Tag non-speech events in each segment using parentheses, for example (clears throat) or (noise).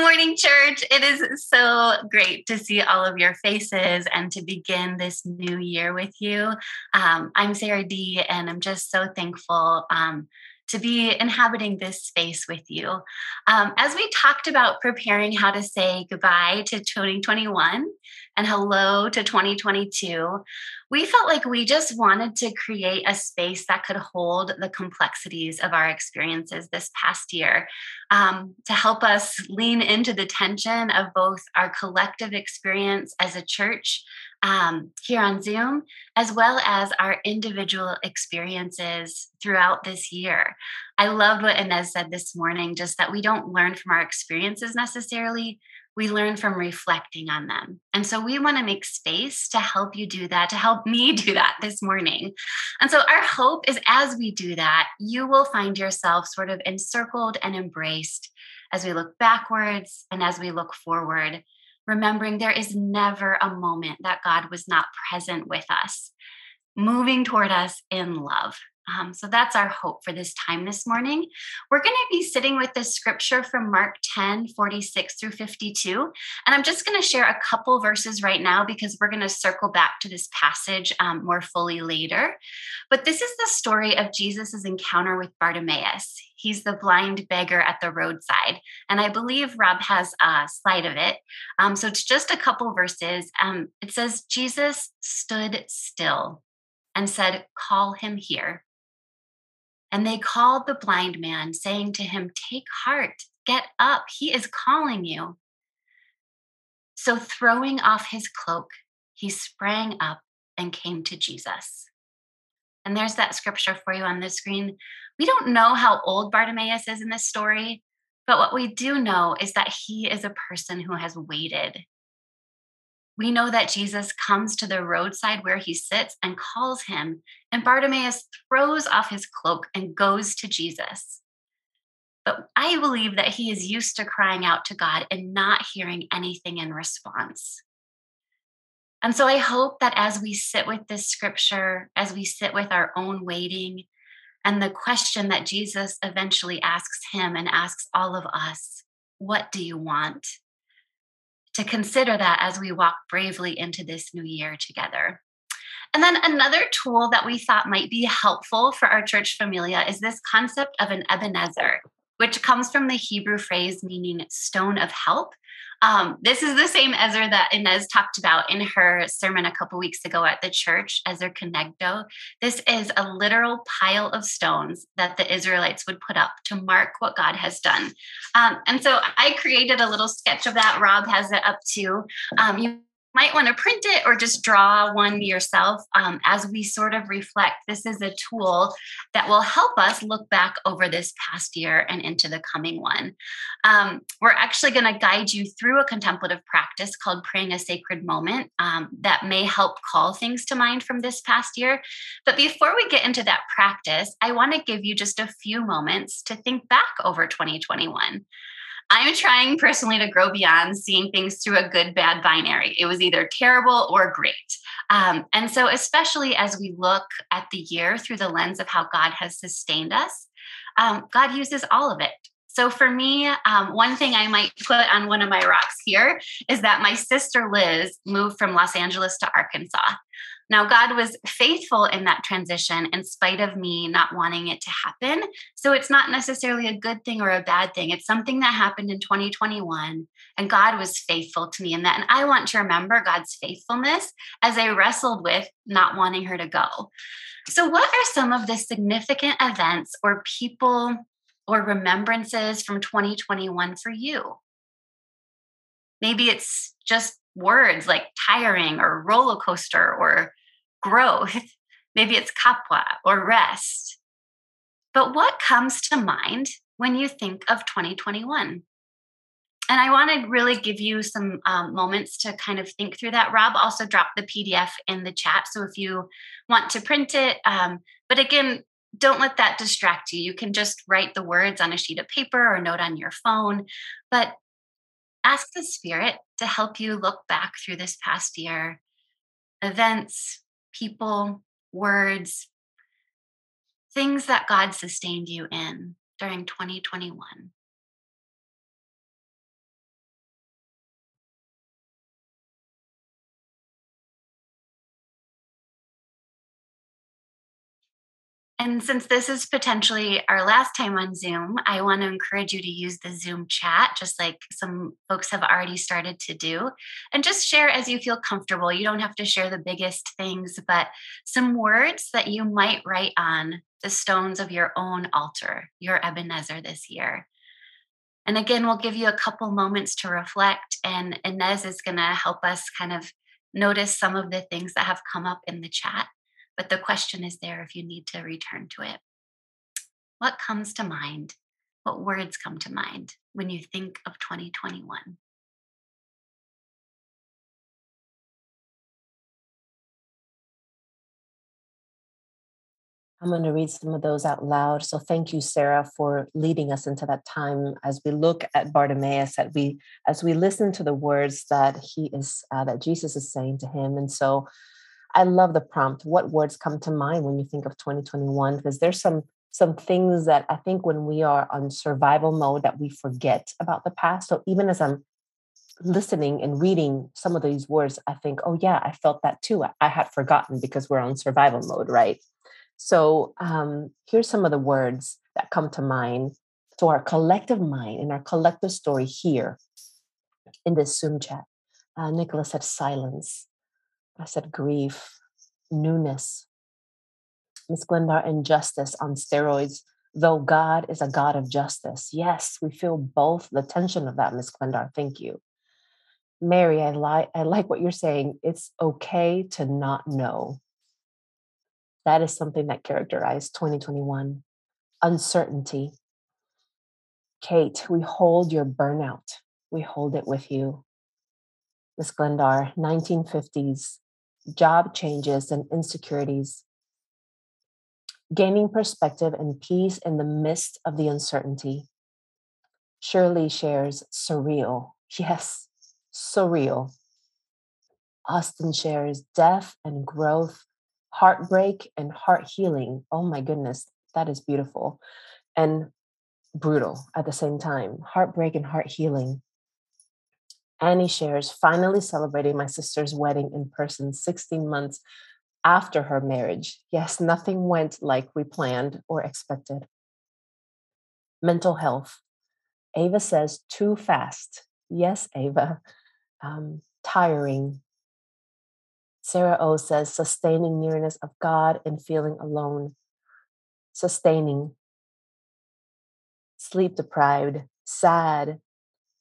morning, church. It is so great to see all of your faces and to begin this new year with you. Um, I'm Sarah D, and I'm just so thankful um, to be inhabiting this space with you. Um, as we talked about preparing how to say goodbye to 2021 and hello to 2022, we felt like we just wanted to create a space that could hold the complexities of our experiences this past year um, to help us lean into the tension of both our collective experience as a church um, here on Zoom, as well as our individual experiences throughout this year. I loved what Inez said this morning, just that we don't learn from our experiences necessarily. We learn from reflecting on them. And so we want to make space to help you do that, to help (laughs) me do that this morning. And so our hope is as we do that, you will find yourself sort of encircled and embraced as we look backwards and as we look forward remembering there is never a moment that God was not present with us, moving toward us in love. Um, so that's our hope for this time this morning. We're going to be sitting with this scripture from Mark 10 46 through 52. And I'm just going to share a couple verses right now because we're going to circle back to this passage um, more fully later. But this is the story of Jesus' encounter with Bartimaeus. He's the blind beggar at the roadside. And I believe Rob has a slide of it. Um, so it's just a couple verses. Um, it says, Jesus stood still and said, Call him here. And they called the blind man, saying to him, Take heart, get up, he is calling you. So, throwing off his cloak, he sprang up and came to Jesus. And there's that scripture for you on the screen. We don't know how old Bartimaeus is in this story, but what we do know is that he is a person who has waited we know that Jesus comes to the roadside where he sits and calls him, and Bartimaeus throws off his cloak and goes to Jesus. But I believe that he is used to crying out to God and not hearing anything in response. And so I hope that as we sit with this scripture, as we sit with our own waiting, and the question that Jesus eventually asks him and asks all of us, What do you want? To consider that as we walk bravely into this new year together. And then another tool that we thought might be helpful for our church familia is this concept of an Ebenezer, which comes from the Hebrew phrase meaning stone of help. Um, this is the same Ezer that Inez talked about in her sermon a couple weeks ago at the church, Ezer Kenegdo. This is a literal pile of stones that the Israelites would put up to mark what God has done. Um, and so I created a little sketch of that. Rob has it up too. Um, you might want to print it or just draw one yourself um, as we sort of reflect. This is a tool that will help us look back over this past year and into the coming one. Um, we're actually going to guide you through a contemplative practice called praying a sacred moment um, that may help call things to mind from this past year. But before we get into that practice, I want to give you just a few moments to think back over 2021. I'm trying personally to grow beyond seeing things through a good bad binary. It was either terrible or great. Um, and so, especially as we look at the year through the lens of how God has sustained us, um, God uses all of it. So, for me, um, one thing I might put on one of my rocks here is that my sister Liz moved from Los Angeles to Arkansas. Now, God was faithful in that transition in spite of me not wanting it to happen. So it's not necessarily a good thing or a bad thing. It's something that happened in 2021, and God was faithful to me in that. And I want to remember God's faithfulness as I wrestled with not wanting her to go. So, what are some of the significant events or people or remembrances from 2021 for you? Maybe it's just words like tiring or roller coaster or growth. (laughs) Maybe it's kapwa or rest. But what comes to mind when you think of 2021? And I want to really give you some um, moments to kind of think through that. Rob also dropped the PDF in the chat. So if you want to print it, um, but again, don't let that distract you. You can just write the words on a sheet of paper or note on your phone. But ask the Spirit to help you look back through this past year events, people, words, things that God sustained you in during 2021. And since this is potentially our last time on Zoom, I want to encourage you to use the Zoom chat, just like some folks have already started to do. And just share as you feel comfortable. You don't have to share the biggest things, but some words that you might write on the stones of your own altar, your Ebenezer this year. And again, we'll give you a couple moments to reflect, and Inez is going to help us kind of notice some of the things that have come up in the chat but the question is there if you need to return to it. What comes to mind? What words come to mind when you think of 2021? I'm going to read some of those out loud. So thank you, Sarah, for leading us into that time as we look at Bartimaeus, as we as we listen to the words that he is uh, that Jesus is saying to him. And so I love the prompt. What words come to mind when you think of 2021? Because there's some some things that I think when we are on survival mode that we forget about the past. So even as I'm listening and reading some of these words, I think, oh yeah, I felt that too. I, I had forgotten because we're on survival mode, right? So um, here's some of the words that come to mind to our collective mind in our collective story here in this Zoom chat. Uh, Nicholas said silence. I said grief, newness. Miss Glendar, injustice on steroids, though God is a God of justice. Yes, we feel both the tension of that, Miss Glendar. Thank you. Mary, I like I like what you're saying. It's okay to not know. That is something that characterized 2021. Uncertainty. Kate, we hold your burnout. We hold it with you. Miss Glendar, 1950s, job changes and insecurities, gaining perspective and peace in the midst of the uncertainty. Shirley shares surreal. (laughs) Yes, surreal. Austin shares death and growth, heartbreak and heart healing. Oh my goodness, that is beautiful and brutal at the same time. Heartbreak and heart healing. Annie shares, finally celebrating my sister's wedding in person 16 months after her marriage. Yes, nothing went like we planned or expected. Mental health. Ava says, too fast. Yes, Ava. Um, tiring. Sarah O says, sustaining nearness of God and feeling alone. Sustaining. Sleep deprived, sad,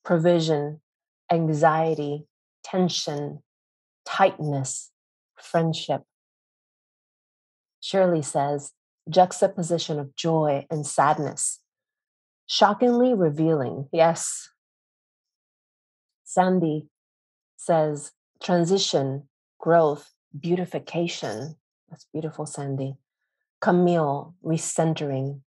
provision, anxiety, tension, tightness, friendship. Shirley says, juxtaposition of joy and sadness. Shockingly revealing, yes. Sandy says, transition, growth, beautification. That's beautiful, Sandy. Camille, recentering.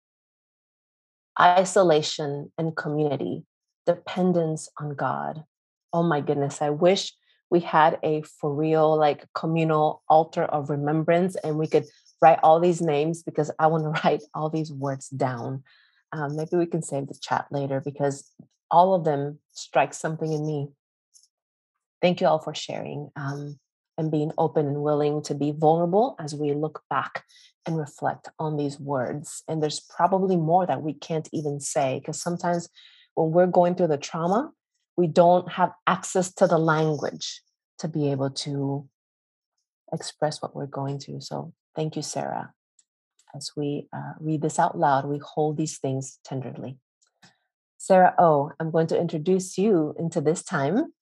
Isolation and community, dependence on God oh my goodness, I wish we had a for real, like communal altar of remembrance and we could write all these names because I want to (laughs) write all these words down. Um, maybe we can save the chat later because all of them strike something in me. Thank you all for sharing um, and being open and willing to be vulnerable as we look back and reflect on these words. And there's probably more that we can't even say because sometimes when we're going through the trauma, we don't have access to the language to be able to express what we're going through. So thank you, Sarah. As we uh, read this out loud, we hold these things tenderly. Sarah oh, I'm going to introduce you into this time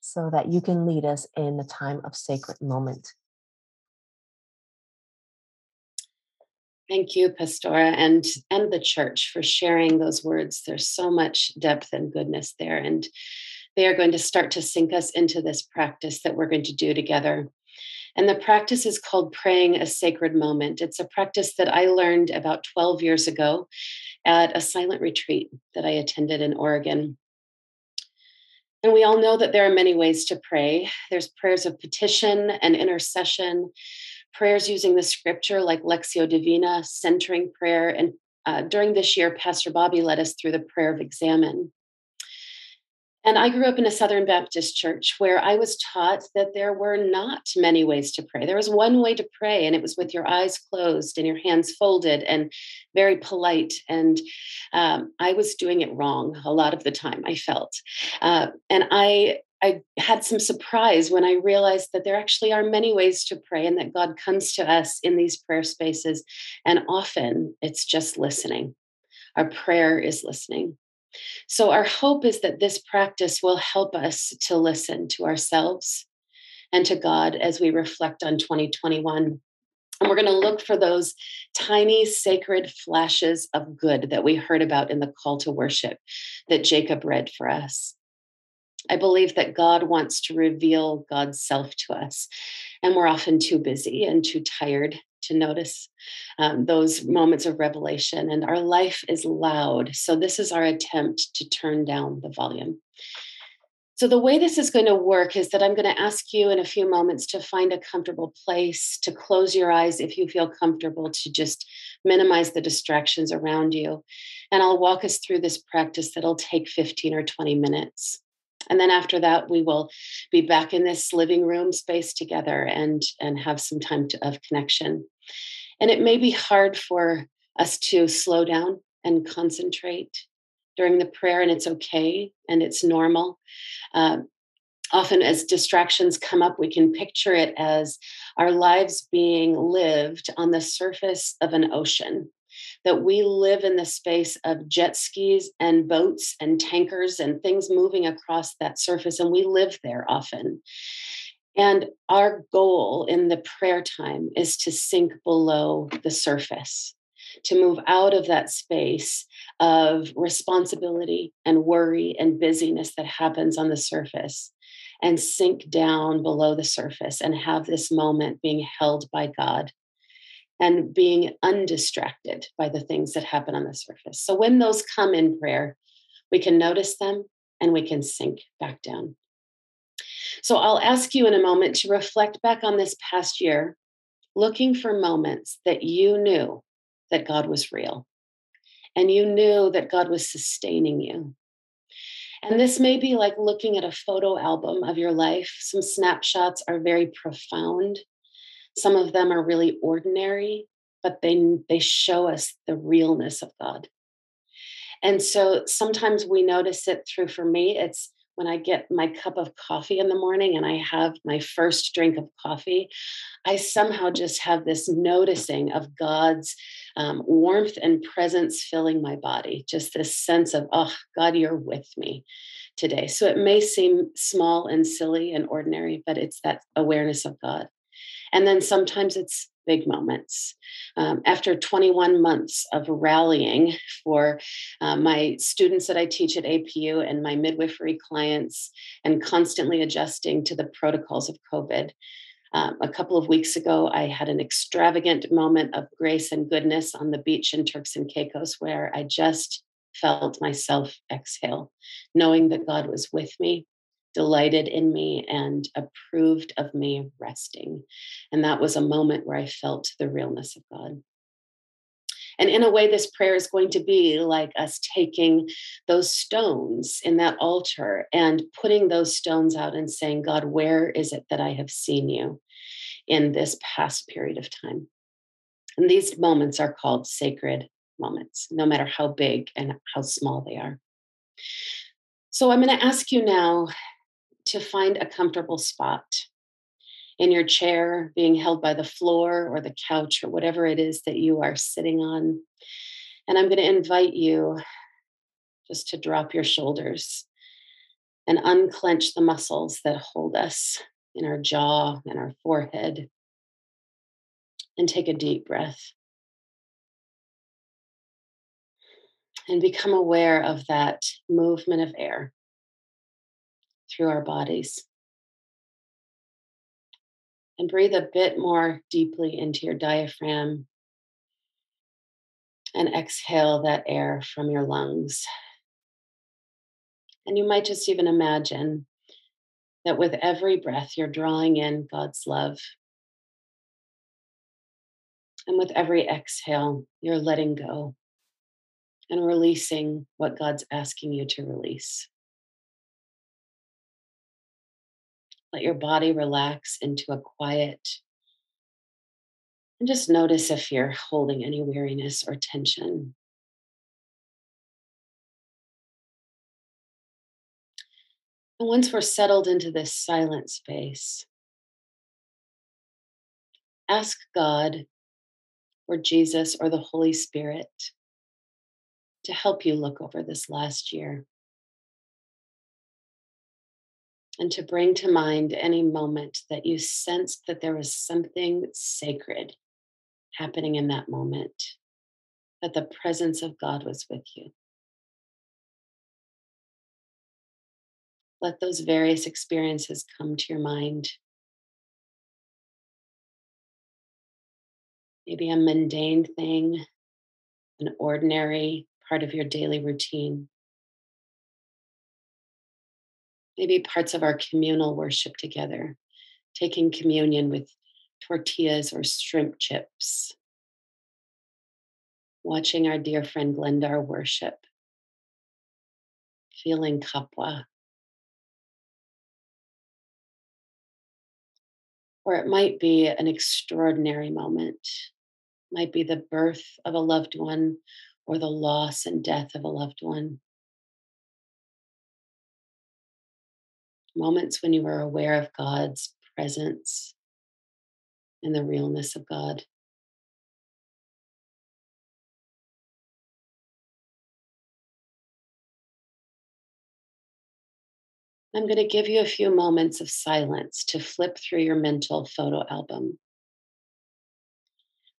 so that you can lead us in a time of sacred moment. Thank you, Pastora, and and the church for sharing those words. There's so much depth and goodness there, and they are going to start to sink us into this practice that we're going to do together. And the practice is called praying a sacred moment. It's a practice that I learned about 12 years ago at a silent retreat that I attended in Oregon. And we all know that there are many ways to pray. There's prayers of petition and intercession prayers using the scripture like Lectio Divina, centering prayer. And uh, during this year, Pastor Bobby led us through the prayer of examen. And I grew up in a Southern Baptist church where I was taught that there were not many ways to pray. There was one way to pray, and it was with your eyes closed and your hands folded and very polite. And um, I was doing it wrong a lot of the time, I felt. Uh, and I I had some surprise when I realized that there actually are many ways to pray and that God comes to us in these prayer spaces. And often it's just listening. Our prayer is listening. So, our hope is that this practice will help us to listen to ourselves and to God as we reflect on 2021. And we're going to look for those tiny sacred flashes of good that we heard about in the call to worship that Jacob read for us. I believe that God wants to reveal God's self to us, and we're often too busy and too tired to notice um, those moments of revelation. And our life is loud. So, this is our attempt to turn down the volume. So, the way this is going to work is that I'm going to ask you in a few moments to find a comfortable place, to close your eyes if you feel comfortable, to just minimize the distractions around you. And I'll walk us through this practice that'll take 15 or 20 minutes and then after that we will be back in this living room space together and and have some time to, of connection. And it may be hard for us to slow down and concentrate during the prayer and it's okay and it's normal. Uh, often as distractions come up we can picture it as our lives being lived on the surface of an ocean that we live in the space of jet skis and boats and tankers and things moving across that surface, and we live there often. And our goal in the prayer time is to sink below the surface, to move out of that space of responsibility and worry and busyness that happens on the surface and sink down below the surface and have this moment being held by God and being undistracted by the things that happen on the surface. So when those come in prayer, we can notice them and we can sink back down. So I'll ask you in a moment to reflect back on this past year, looking for moments that you knew that God was real and you knew that God was sustaining you. And this may be like looking at a photo album of your life. Some snapshots are very profound some of them are really ordinary, but they, they show us the realness of God. And so sometimes we notice it through, for me, it's when I get my cup of coffee in the morning and I have my first drink of coffee, I somehow just have this noticing of God's um, warmth and presence filling my body, just this sense of, oh, God, you're with me today. So it may seem small and silly and ordinary, but it's that awareness of God. And then sometimes it's big moments. Um, after 21 months of rallying for uh, my students that I teach at APU and my midwifery clients, and constantly adjusting to the protocols of COVID. Um, a couple of weeks ago, I had an extravagant moment of grace and goodness on the beach in Turks and Caicos where I just felt myself exhale, knowing that God was with me delighted in me and approved of me resting. And that was a moment where I felt the realness of God. And in a way, this prayer is going to be like us taking those stones in that altar and putting those stones out and saying, God, where is it that I have seen you in this past period of time? And these moments are called sacred moments, no matter how big and how small they are. So I'm going to ask you now to find a comfortable spot in your chair, being held by the floor or the couch or whatever it is that you are sitting on. And I'm going to invite you just to drop your shoulders and unclench the muscles that hold us in our jaw and our forehead. And take a deep breath. And become aware of that movement of air through our bodies. And breathe a bit more deeply into your diaphragm. And exhale that air from your lungs. And you might just even imagine that with every breath, you're drawing in God's love. And with every exhale, you're letting go and releasing what God's asking you to release. Let your body relax into a quiet. And just notice if you're holding any weariness or tension. And once we're settled into this silent space, ask God or Jesus or the Holy Spirit to help you look over this last year and to bring to mind any moment that you sensed that there was something sacred happening in that moment, that the presence of God was with you. Let those various experiences come to your mind. Maybe a mundane thing, an ordinary part of your daily routine. Maybe parts of our communal worship together, taking communion with tortillas or shrimp chips, watching our dear friend Glendar worship, feeling kapwa. Or it might be an extraordinary moment, it might be the birth of a loved one or the loss and death of a loved one. Moments when you were aware of God's presence and the realness of God. I'm going to give you a few moments of silence to flip through your mental photo album,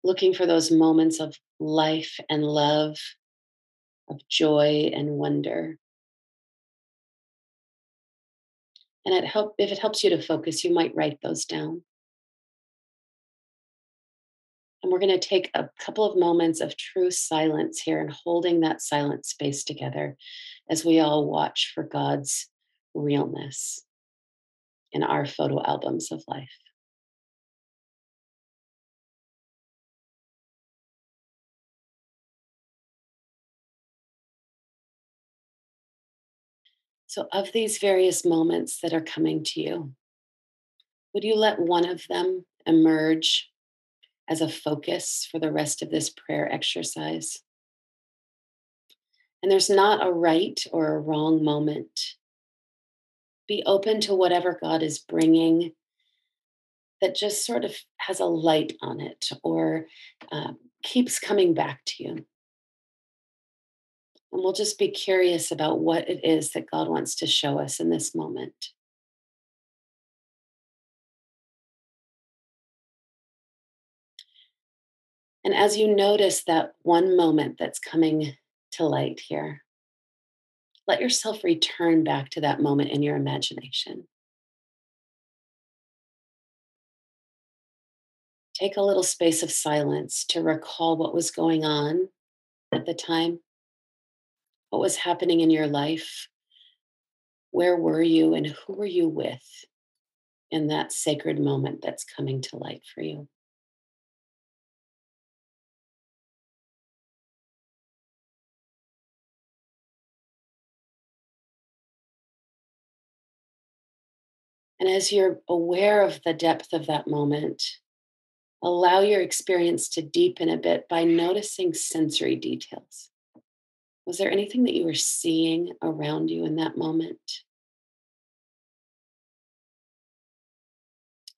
looking for those moments of life and love, of joy and wonder. And it help, if it helps you to focus, you might write those down. And we're going to take a couple of moments of true silence here and holding that silent space together as we all watch for God's realness in our photo albums of life. So, of these various moments that are coming to you, would you let one of them emerge as a focus for the rest of this prayer exercise? And there's not a right or a wrong moment be open to whatever God is bringing that just sort of has a light on it or uh, keeps coming back to you. And we'll just be curious about what it is that God wants to show us in this moment. And as you notice that one moment that's coming to light here, let yourself return back to that moment in your imagination. Take a little space of silence to recall what was going on at the time, what was happening in your life, where were you, and who were you with in that sacred moment that's coming to light for you. And as you're aware of the depth of that moment, allow your experience to deepen a bit by noticing sensory details. Was there anything that you were seeing around you in that moment?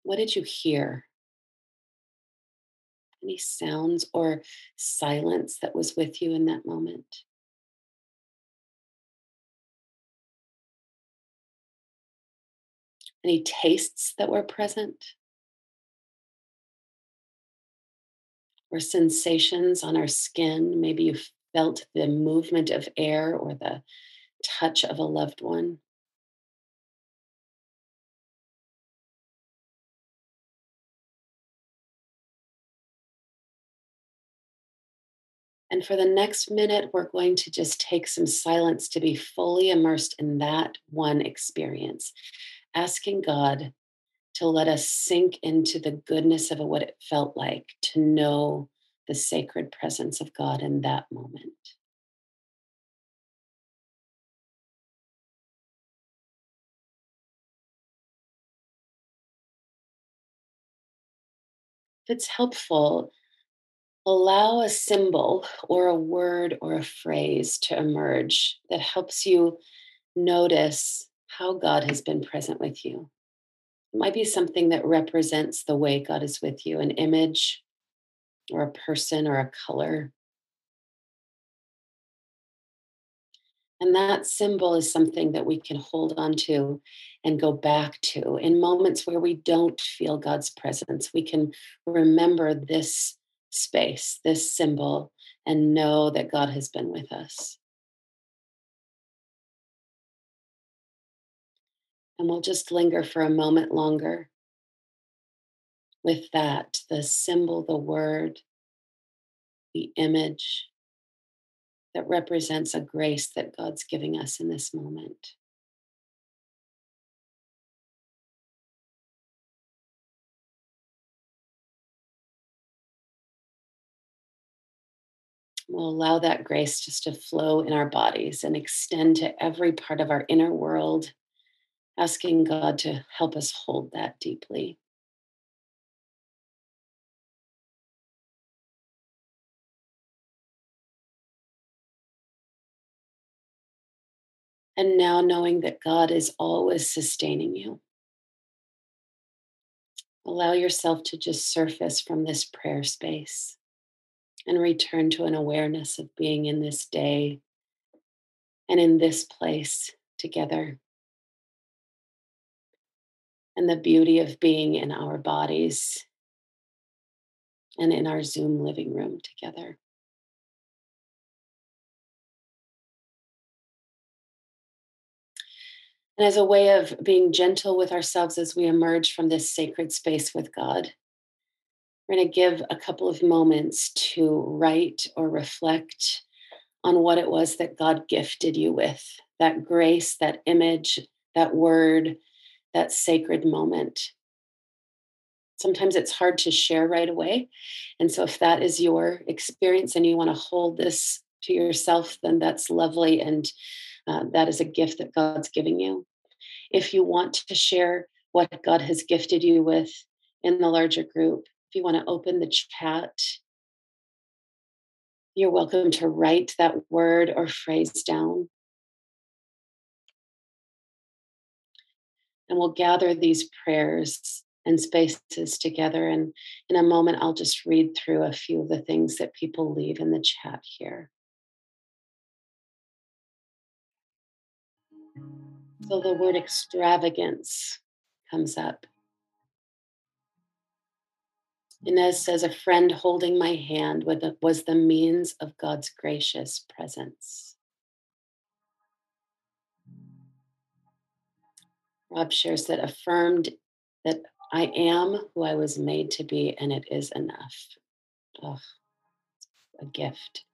What did you hear? Any sounds or silence that was with you in that moment? Any tastes that were present? Or sensations on our skin? Maybe you felt the movement of air or the touch of a loved one. And for the next minute, we're going to just take some silence to be fully immersed in that one experience asking God to let us sink into the goodness of what it felt like to know the sacred presence of God in that moment. If it's helpful, allow a symbol or a word or a phrase to emerge that helps you notice how God has been present with you. It might be something that represents the way God is with you, an image, or a person or a color. And that symbol is something that we can hold on to and go back to in moments where we don't feel God's presence. We can remember this space, this symbol, and know that God has been with us. And we'll just linger for a moment longer with that the symbol, the word, the image that represents a grace that God's giving us in this moment. We'll allow that grace just to flow in our bodies and extend to every part of our inner world, asking God to help us hold that deeply. And now knowing that God is always sustaining you. Allow yourself to just surface from this prayer space and return to an awareness of being in this day and in this place together. And the beauty of being in our bodies and in our Zoom living room together. And as a way of being gentle with ourselves as we emerge from this sacred space with God, we're going to give a couple of moments to write or reflect on what it was that God gifted you with that grace, that image, that word, that sacred moment. Sometimes it's hard to share right away. And so, if that is your experience and you want to hold this to yourself, then that's lovely. And uh, that is a gift that God's giving you. If you want to share what God has gifted you with in the larger group, if you want to open the chat, you're welcome to write that word or phrase down. And we'll gather these prayers and spaces together. And in a moment, I'll just read through a few of the things that people leave in the chat here. So the word extravagance comes up. Inez says, a friend holding my hand was the means of God's gracious presence. Rob shares that affirmed that I am who I was made to be, and it is enough. Oh, a gift.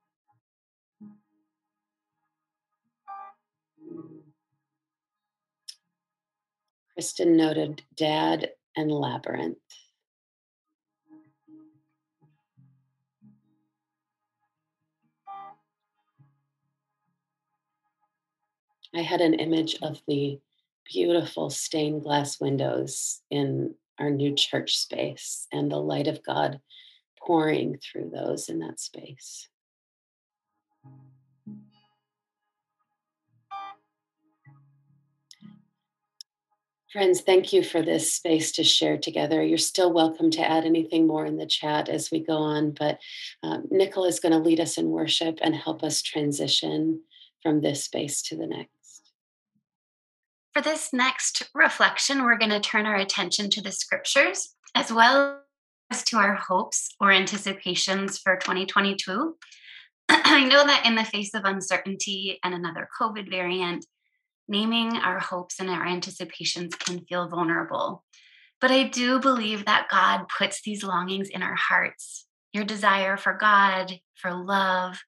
Kristen noted dad and labyrinth. I had an image of the beautiful stained glass windows in our new church space and the light of God pouring through those in that space. Friends, thank you for this space to share together. You're still welcome to add anything more in the chat as we go on, but um, Nicola is going to lead us in worship and help us transition from this space to the next. For this next reflection, we're going to turn our attention to the scriptures as well as to our hopes or anticipations for 2022. (clears throat) I know that in the face of uncertainty and another COVID variant, naming our hopes and our anticipations can feel vulnerable. But I do believe that God puts these longings in our hearts your desire for God, for love,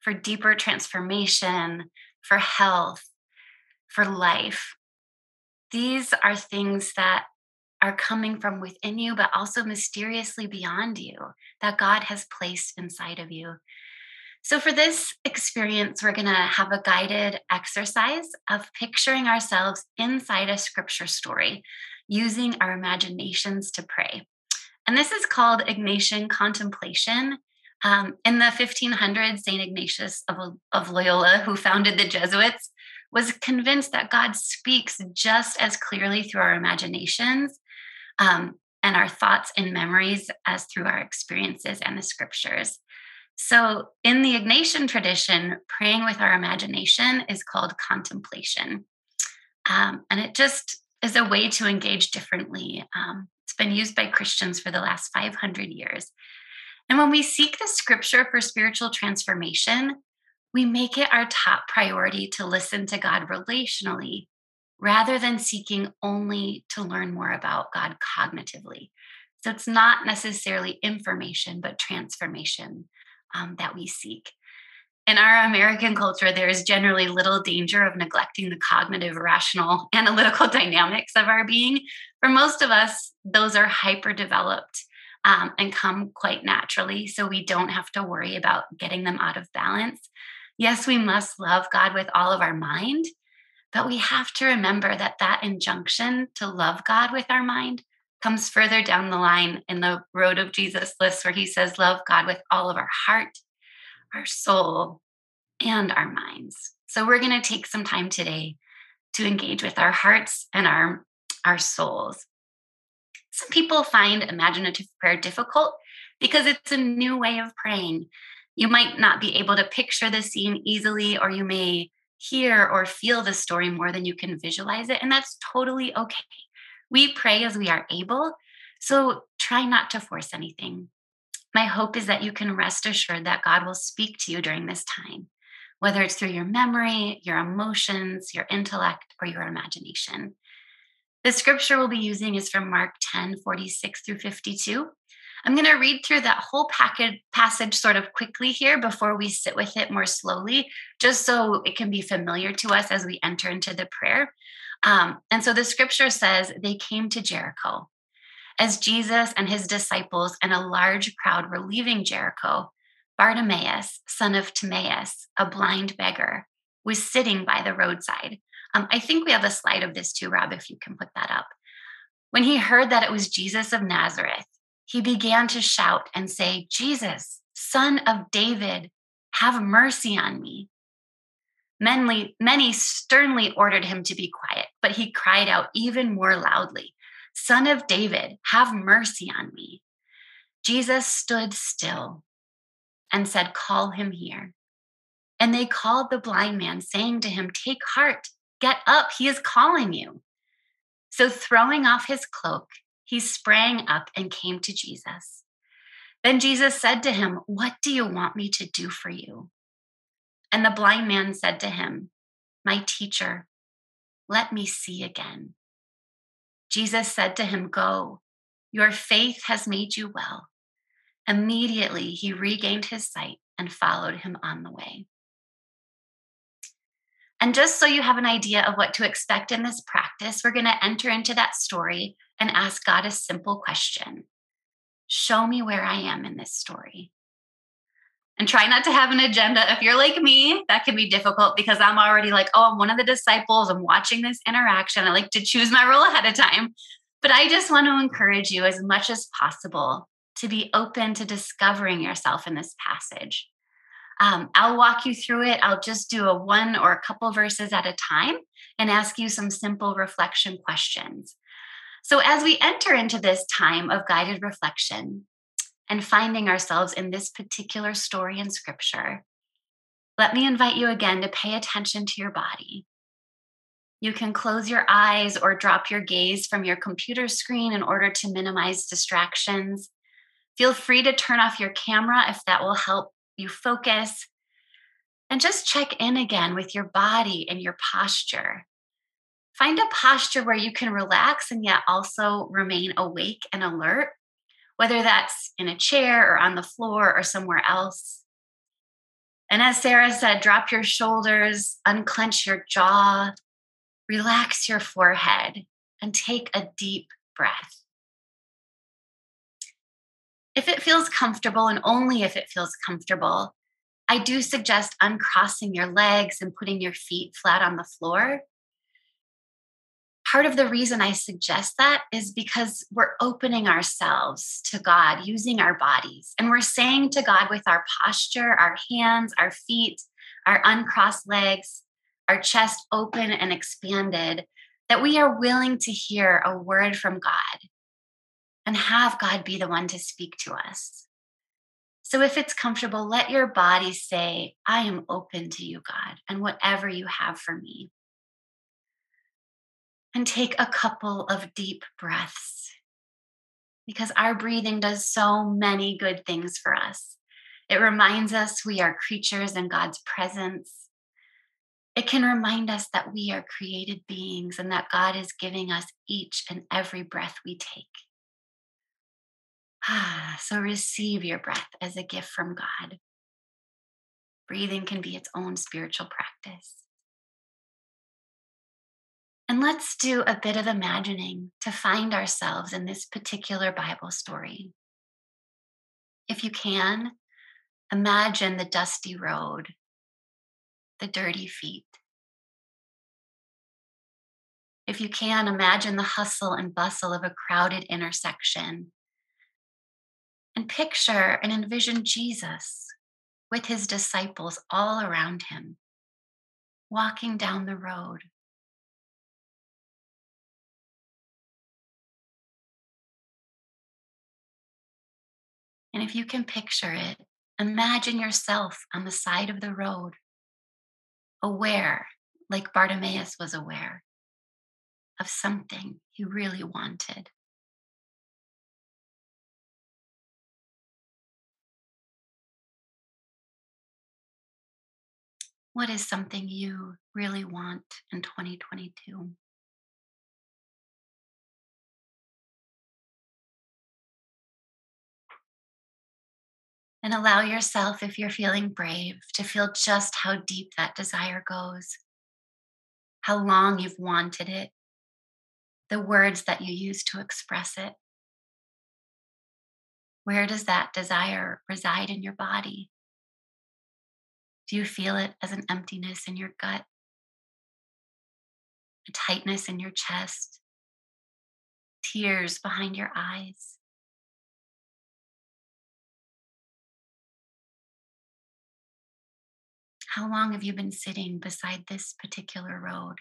for deeper transformation, for health, for life. These are things that are coming from within you, but also mysteriously beyond you that God has placed inside of you. So, for this experience, we're going to have a guided exercise of picturing ourselves inside a scripture story using our imaginations to pray. And this is called Ignatian contemplation. Um, in the 1500s, St. Ignatius of, of Loyola, who founded the Jesuits, was convinced that God speaks just as clearly through our imaginations um, and our thoughts and memories as through our experiences and the scriptures. So, in the Ignatian tradition, praying with our imagination is called contemplation. Um, and it just is a way to engage differently. Um, it's been used by Christians for the last 500 years. And when we seek the scripture for spiritual transformation, we make it our top priority to listen to God relationally rather than seeking only to learn more about God cognitively. So it's not necessarily information, but transformation um, that we seek. In our American culture, there is generally little danger of neglecting the cognitive, rational, (laughs) analytical dynamics of our being. For most of us, those are hyper developed um, and come quite naturally. So we don't have to worry about getting them out of balance. Yes, we must love God with all of our mind, but we have to remember that that injunction to love God with our mind comes further down the line in the Road of Jesus list, where he says, Love God with all of our heart, our soul, and our minds. So we're going to take some time today to engage with our hearts and our, our souls. Some people find imaginative prayer difficult because it's a new way of praying. You might not be able to picture the scene easily, or you may hear or feel the story more than you can visualize it. And that's totally okay. We pray as we are able. So try not to force anything. My hope is that you can rest assured that God will speak to you during this time, whether it's through your memory, your emotions, your intellect, or your imagination. The scripture we'll be using is from Mark 10 46 through 52. I'm going to read through that whole passage sort of quickly here before we sit with it more slowly, just so it can be familiar to us as we enter into the prayer. Um, and so the scripture says they came to Jericho. As Jesus and his disciples and a large crowd were leaving Jericho, Bartimaeus, son of Timaeus, a blind beggar, was sitting by the roadside. Um, I think we have a slide of this too, Rob, if you can put that up. When he heard that it was Jesus of Nazareth, he began to shout and say, Jesus, son of David, have mercy on me. Many, many sternly ordered him to be quiet, but he cried out even more loudly, Son of David, have mercy on me. Jesus stood still and said, Call him here. And they called the blind man, saying to him, Take heart, get up, he is calling you. So, throwing off his cloak, he sprang up and came to Jesus. Then Jesus said to him, What do you want me to do for you? And the blind man said to him, My teacher, let me see again. Jesus said to him, Go, your faith has made you well. Immediately he regained his sight and followed him on the way. And just so you have an idea of what to expect in this practice, we're going to enter into that story and ask God a simple question Show me where I am in this story. And try not to have an agenda. If you're like me, that can be difficult because I'm already like, oh, I'm one of the disciples. I'm watching this interaction. I like to choose my role (laughs) ahead of time. But I just want to encourage you as much as possible to be open to discovering yourself in this passage. Um, I'll walk you through it. I'll just do a one or a couple verses at a time and ask you some simple reflection questions. So, as we enter into this time of guided reflection and finding ourselves in this particular story in scripture, let me invite you again to pay attention to your body. You can close your eyes or drop your gaze from your computer screen in order to minimize distractions. Feel free to turn off your camera if that will help you focus. And just check in again with your body and your posture. Find a posture where you can relax and yet also remain awake and alert, whether that's in a chair or on the floor or somewhere else. And as Sarah said, drop your shoulders, unclench your jaw, relax your forehead, and take a deep breath. If it feels comfortable, and only if it feels comfortable, I do suggest uncrossing your legs and putting your feet flat on the floor part of the reason I suggest that is because we're opening ourselves to God using our bodies. And we're saying to God with our posture, our hands, our feet, our uncrossed legs, our chest open and expanded, that we are willing to hear a word from God and have God be the one to speak to us. So if it's comfortable, let your body say, I am open to you, God, and whatever you have for me and take a couple of deep breaths because our breathing does so many good things for us. It reminds us we are creatures in God's presence. It can remind us that we are created beings and that God is giving us each and every breath we take. Ah, so receive your breath as a gift from God. Breathing can be its own spiritual practice. And let's do a bit of imagining to find ourselves in this particular Bible story. If you can, imagine the dusty road, the dirty feet. If you can, imagine the hustle and bustle of a crowded intersection. And picture and envision Jesus with his disciples all around him, walking down the road And if you can picture it, imagine yourself on the side of the road, aware, like Bartimaeus was aware, of something he really wanted. What is something you really want in 2022? And allow yourself, if you're feeling brave, to feel just how deep that desire goes, how long you've wanted it, the words that you use to express it. Where does that desire reside in your body? Do you feel it as an emptiness in your gut, a tightness in your chest, tears behind your eyes? How long have you been sitting beside this particular road?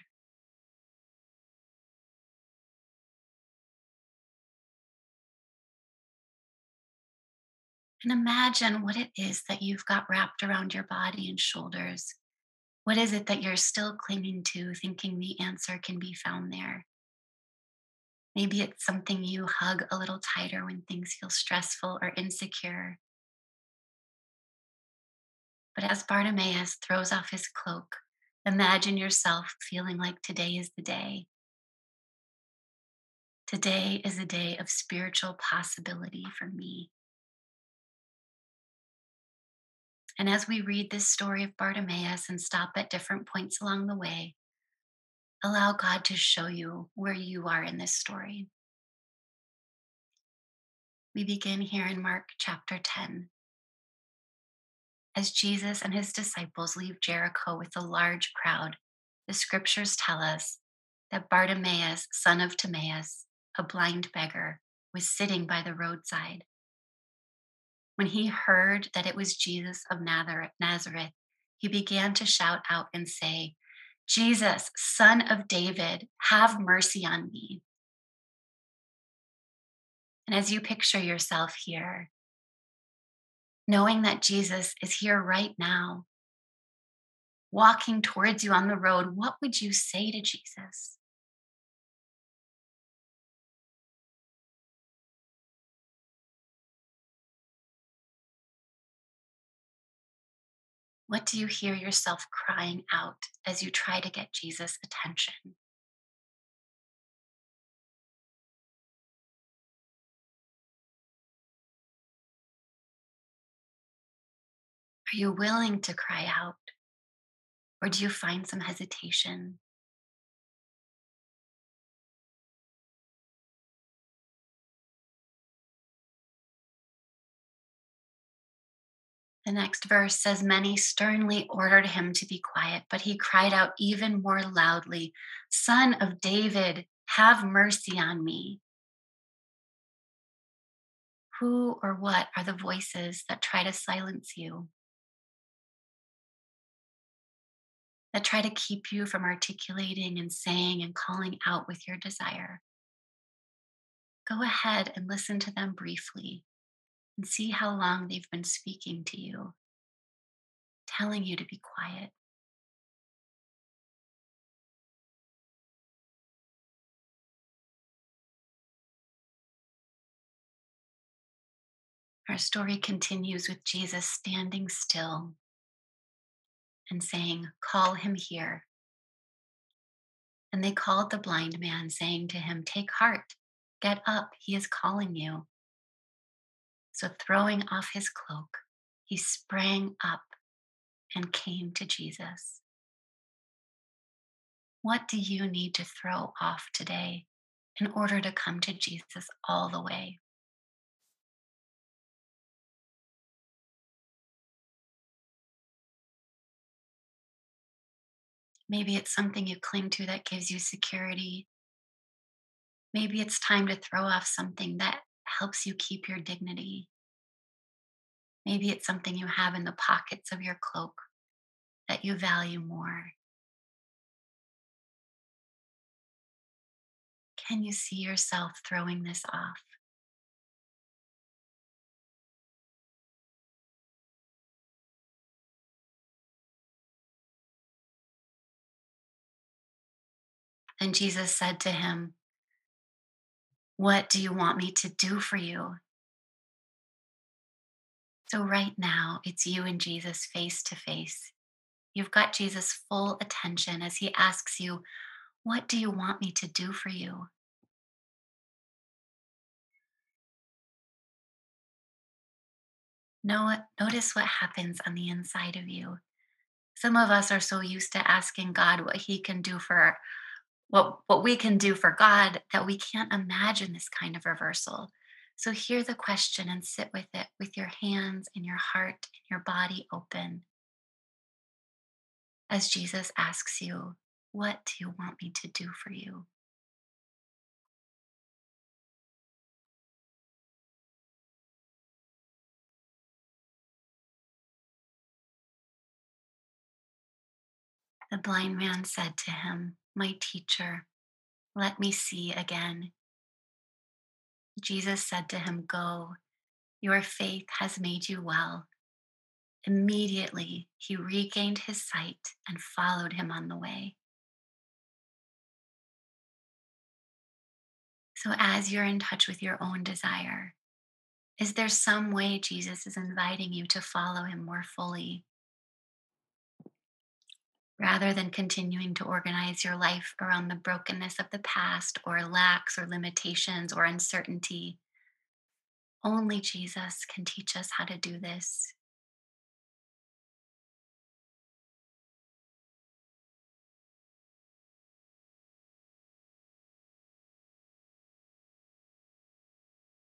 And imagine what it is that you've got wrapped around your body and shoulders. What is it that you're still clinging to, thinking the answer can be found there? Maybe it's something you hug a little tighter when things feel stressful or insecure. But as Bartimaeus throws off his cloak, imagine yourself feeling like today is the day. Today is a day of spiritual possibility for me. And as we read this story of Bartimaeus and stop at different points along the way, allow God to show you where you are in this story. We begin here in Mark chapter 10 as Jesus and his disciples leave Jericho with a large crowd, the scriptures tell us that Bartimaeus, son of Timaeus, a blind beggar, was sitting by the roadside. When he heard that it was Jesus of Nazareth, he began to shout out and say, Jesus, son of David, have mercy on me. And as you picture yourself here, knowing that Jesus is here right now, walking towards you on the road, what would you say to Jesus? What do you hear yourself crying out as you try to get Jesus' attention? Are you willing to cry out? Or do you find some hesitation? The next verse says, Many sternly ordered him to be quiet, but he cried out even more loudly, Son of David, Have mercy on me. Who or what are the voices that try to silence you? That try to keep you from articulating and saying and calling out with your desire? Go ahead and listen to them briefly and see how long they've been speaking to you, telling you to be quiet. Our story continues with Jesus standing still and saying, Call him here. And they called the blind man, saying to him, Take heart, get up, he is calling you. So, throwing off his cloak, he sprang up and came to Jesus. What do you need to throw off today in order to come to Jesus all the way? Maybe it's something you cling to that gives you security. Maybe it's time to throw off something that helps you keep your dignity. Maybe it's something you have in the pockets of your cloak that you value more. Can you see yourself throwing this off? And Jesus said to him, What do you want me to do for you? So, right now, it's you and Jesus face to face. You've got Jesus' full attention as he asks you, What do you want me to do for you? Notice what happens on the inside of you. Some of us are so used to asking God what he can do for what, what we can do for God that we can't imagine this kind of reversal. So hear the question and sit with it with your hands and your heart and your body open. As Jesus asks you, What do you want me to do for you? The blind man said to him, my teacher, let me see again. Jesus said to him, Go, your faith has made you well. Immediately he regained his sight and followed him on the way. So, as you're in touch with your own desire, is there some way Jesus is inviting you to follow him more fully? Rather than continuing to organize your life around the brokenness of the past or lacks or limitations or uncertainty. Only Jesus can teach us how to do this.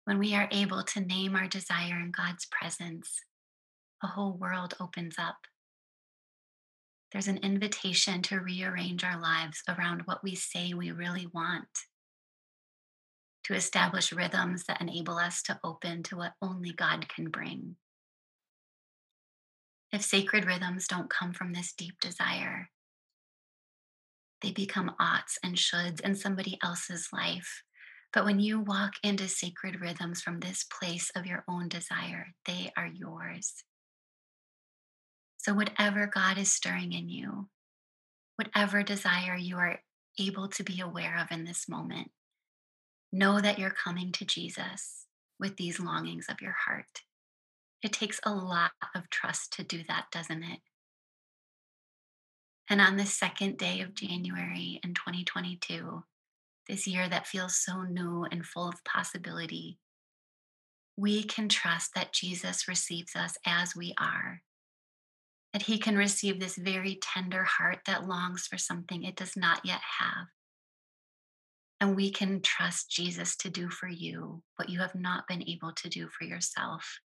When we are able to name our desire in God's presence, a whole world opens up there's an invitation to rearrange our lives around what we say we really want, to establish rhythms that enable us to open to what only God can bring. If sacred rhythms don't come from this deep desire, they become oughts and shoulds in somebody else's life. But when you walk into sacred rhythms from this place of your own desire, they are yours. So, whatever God is stirring in you, whatever desire you are able to be aware of in this moment, know that you're coming to Jesus with these longings of your heart. It takes a lot of trust to do that, doesn't it? And on the second day of January in 2022, this year that feels so new and full of possibility, we can trust that Jesus receives us as we are that he can receive this very tender heart that longs for something it does not yet have. And we can trust Jesus to do for you what you have not been able to do for yourself.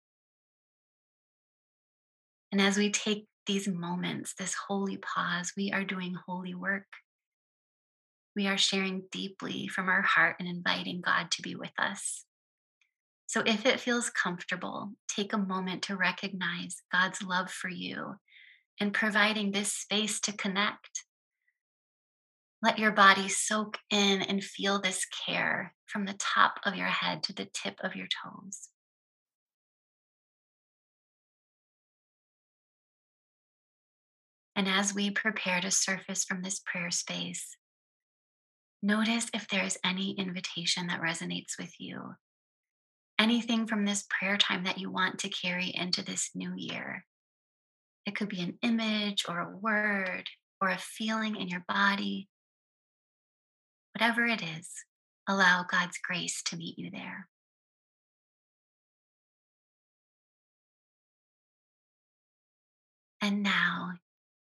And as we take these moments, this holy pause, we are doing holy work. we are sharing deeply from our heart and inviting God to be with us. So, if it feels comfortable, take a moment to recognize God's love for you and providing this space to connect. Let your body soak in and feel this care from the top of your head to the tip of your toes. And as we prepare to surface from this prayer space, notice if there is any invitation that resonates with you. Anything from this prayer time that you want to carry into this new year. It could be an image or a word or a feeling in your body. Whatever it is, allow God's grace to meet you there. And now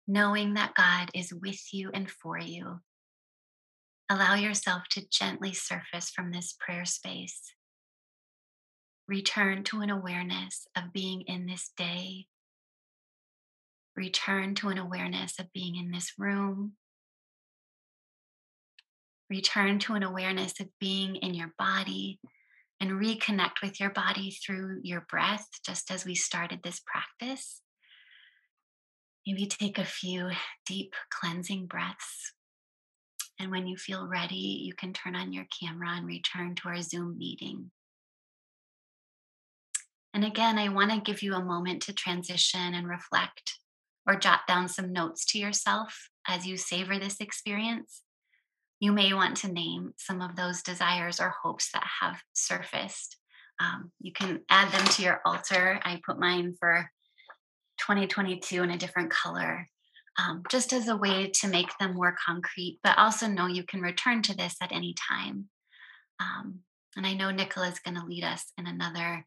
knowing that God is with you and for you. Allow yourself to gently surface from this prayer space. Return to an awareness of being in this day. Return to an awareness of being in this room. Return to an awareness of being in your body and reconnect with your body through your breath, just as we started this practice. Maybe take a few deep cleansing breaths. And when you feel ready, you can turn on your camera and return to our Zoom meeting. And again, I want to give you a moment to transition and reflect or jot down some notes to yourself as you savor this experience. You may want to name some of those desires or hopes that have surfaced. Um, you can add them to your altar. I put mine for 2022 in a different color, um, just as a way to make them more concrete, but also know you can return to this at any time. Um, and I know Nicola is going to lead us in another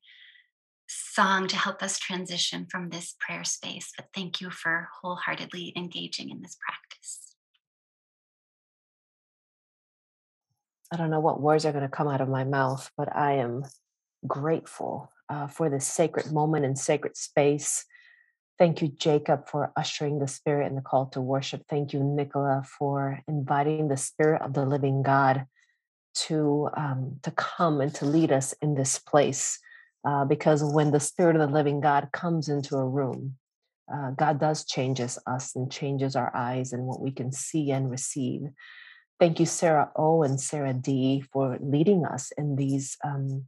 song to help us transition from this prayer space. But thank you for wholeheartedly engaging in this practice. I don't know what words are going to come out of my mouth, but I am grateful uh, for this sacred moment and sacred space Thank you, Jacob, for ushering the Spirit and the call to worship. Thank you, Nicola, for inviting the Spirit of the living God to um, to come and to lead us in this place. Uh, because when the Spirit of the living God comes into a room, uh, God does changes us and changes our eyes and what we can see and receive. Thank you, Sarah O and Sarah D, for leading us in these um,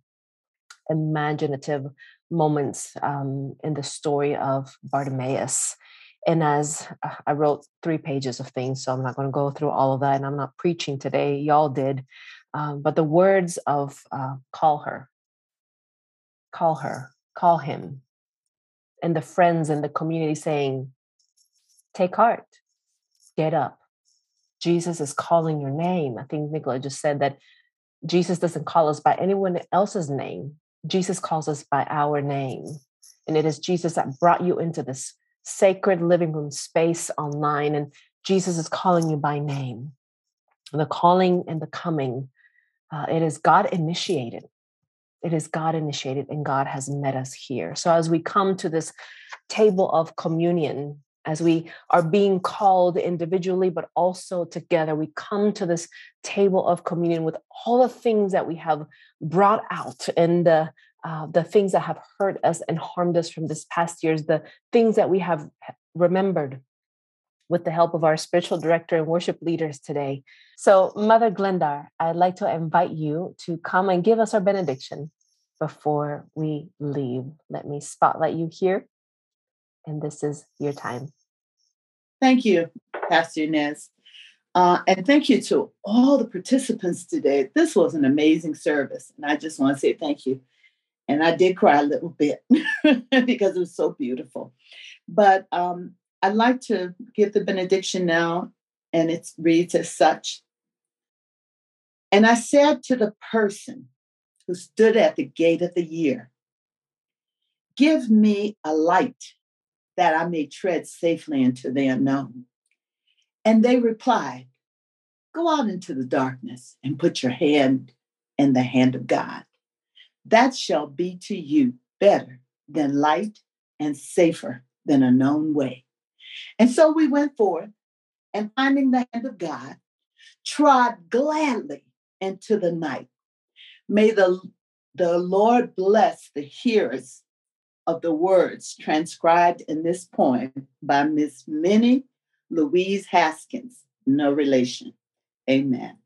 imaginative moments um, in the story of Bartimaeus. And as uh, I wrote three pages of things, so I'm not going to go through all of that, and I'm not preaching today, y'all did. Um, but the words of uh, call her, call her, call him, and the friends and the community saying, take heart, get up. Jesus is calling your name. I think Nicola just said that Jesus doesn't call us by anyone else's name. Jesus calls us by our name. And it is Jesus that brought you into this sacred living room space online. And Jesus is calling you by name. The calling and the coming, uh, it is God initiated. It is God initiated, and God has met us here. So as we come to this table of communion, as we are being called individually, but also together, we come to this table of communion with all the things that we have brought out and the, uh, the things that have hurt us and harmed us from this past years, the things that we have remembered with the help of our spiritual director and worship leaders today. So, Mother Glendar, I'd like to invite you to come and give us our benediction before we leave. Let me spotlight you here and this is your time. Thank you, Pastor Inez. Uh, and thank you to all the participants today. This was an amazing service. And I just want to say thank you. And I did cry a little bit (laughs) because it was so beautiful. But um, I'd like to give the benediction now, and it reads as such. And I said to the person who stood at the gate of the year, Give me a light that I may tread safely into the unknown. And they replied, Go out into the darkness and put your hand in the hand of God. That shall be to you better than light and safer than a known way. And so we went forth and finding the hand of God, trod gladly into the night. May the, the Lord bless the hearers of the words transcribed in this poem by Miss Minnie Louise Haskins, no relation. Amen.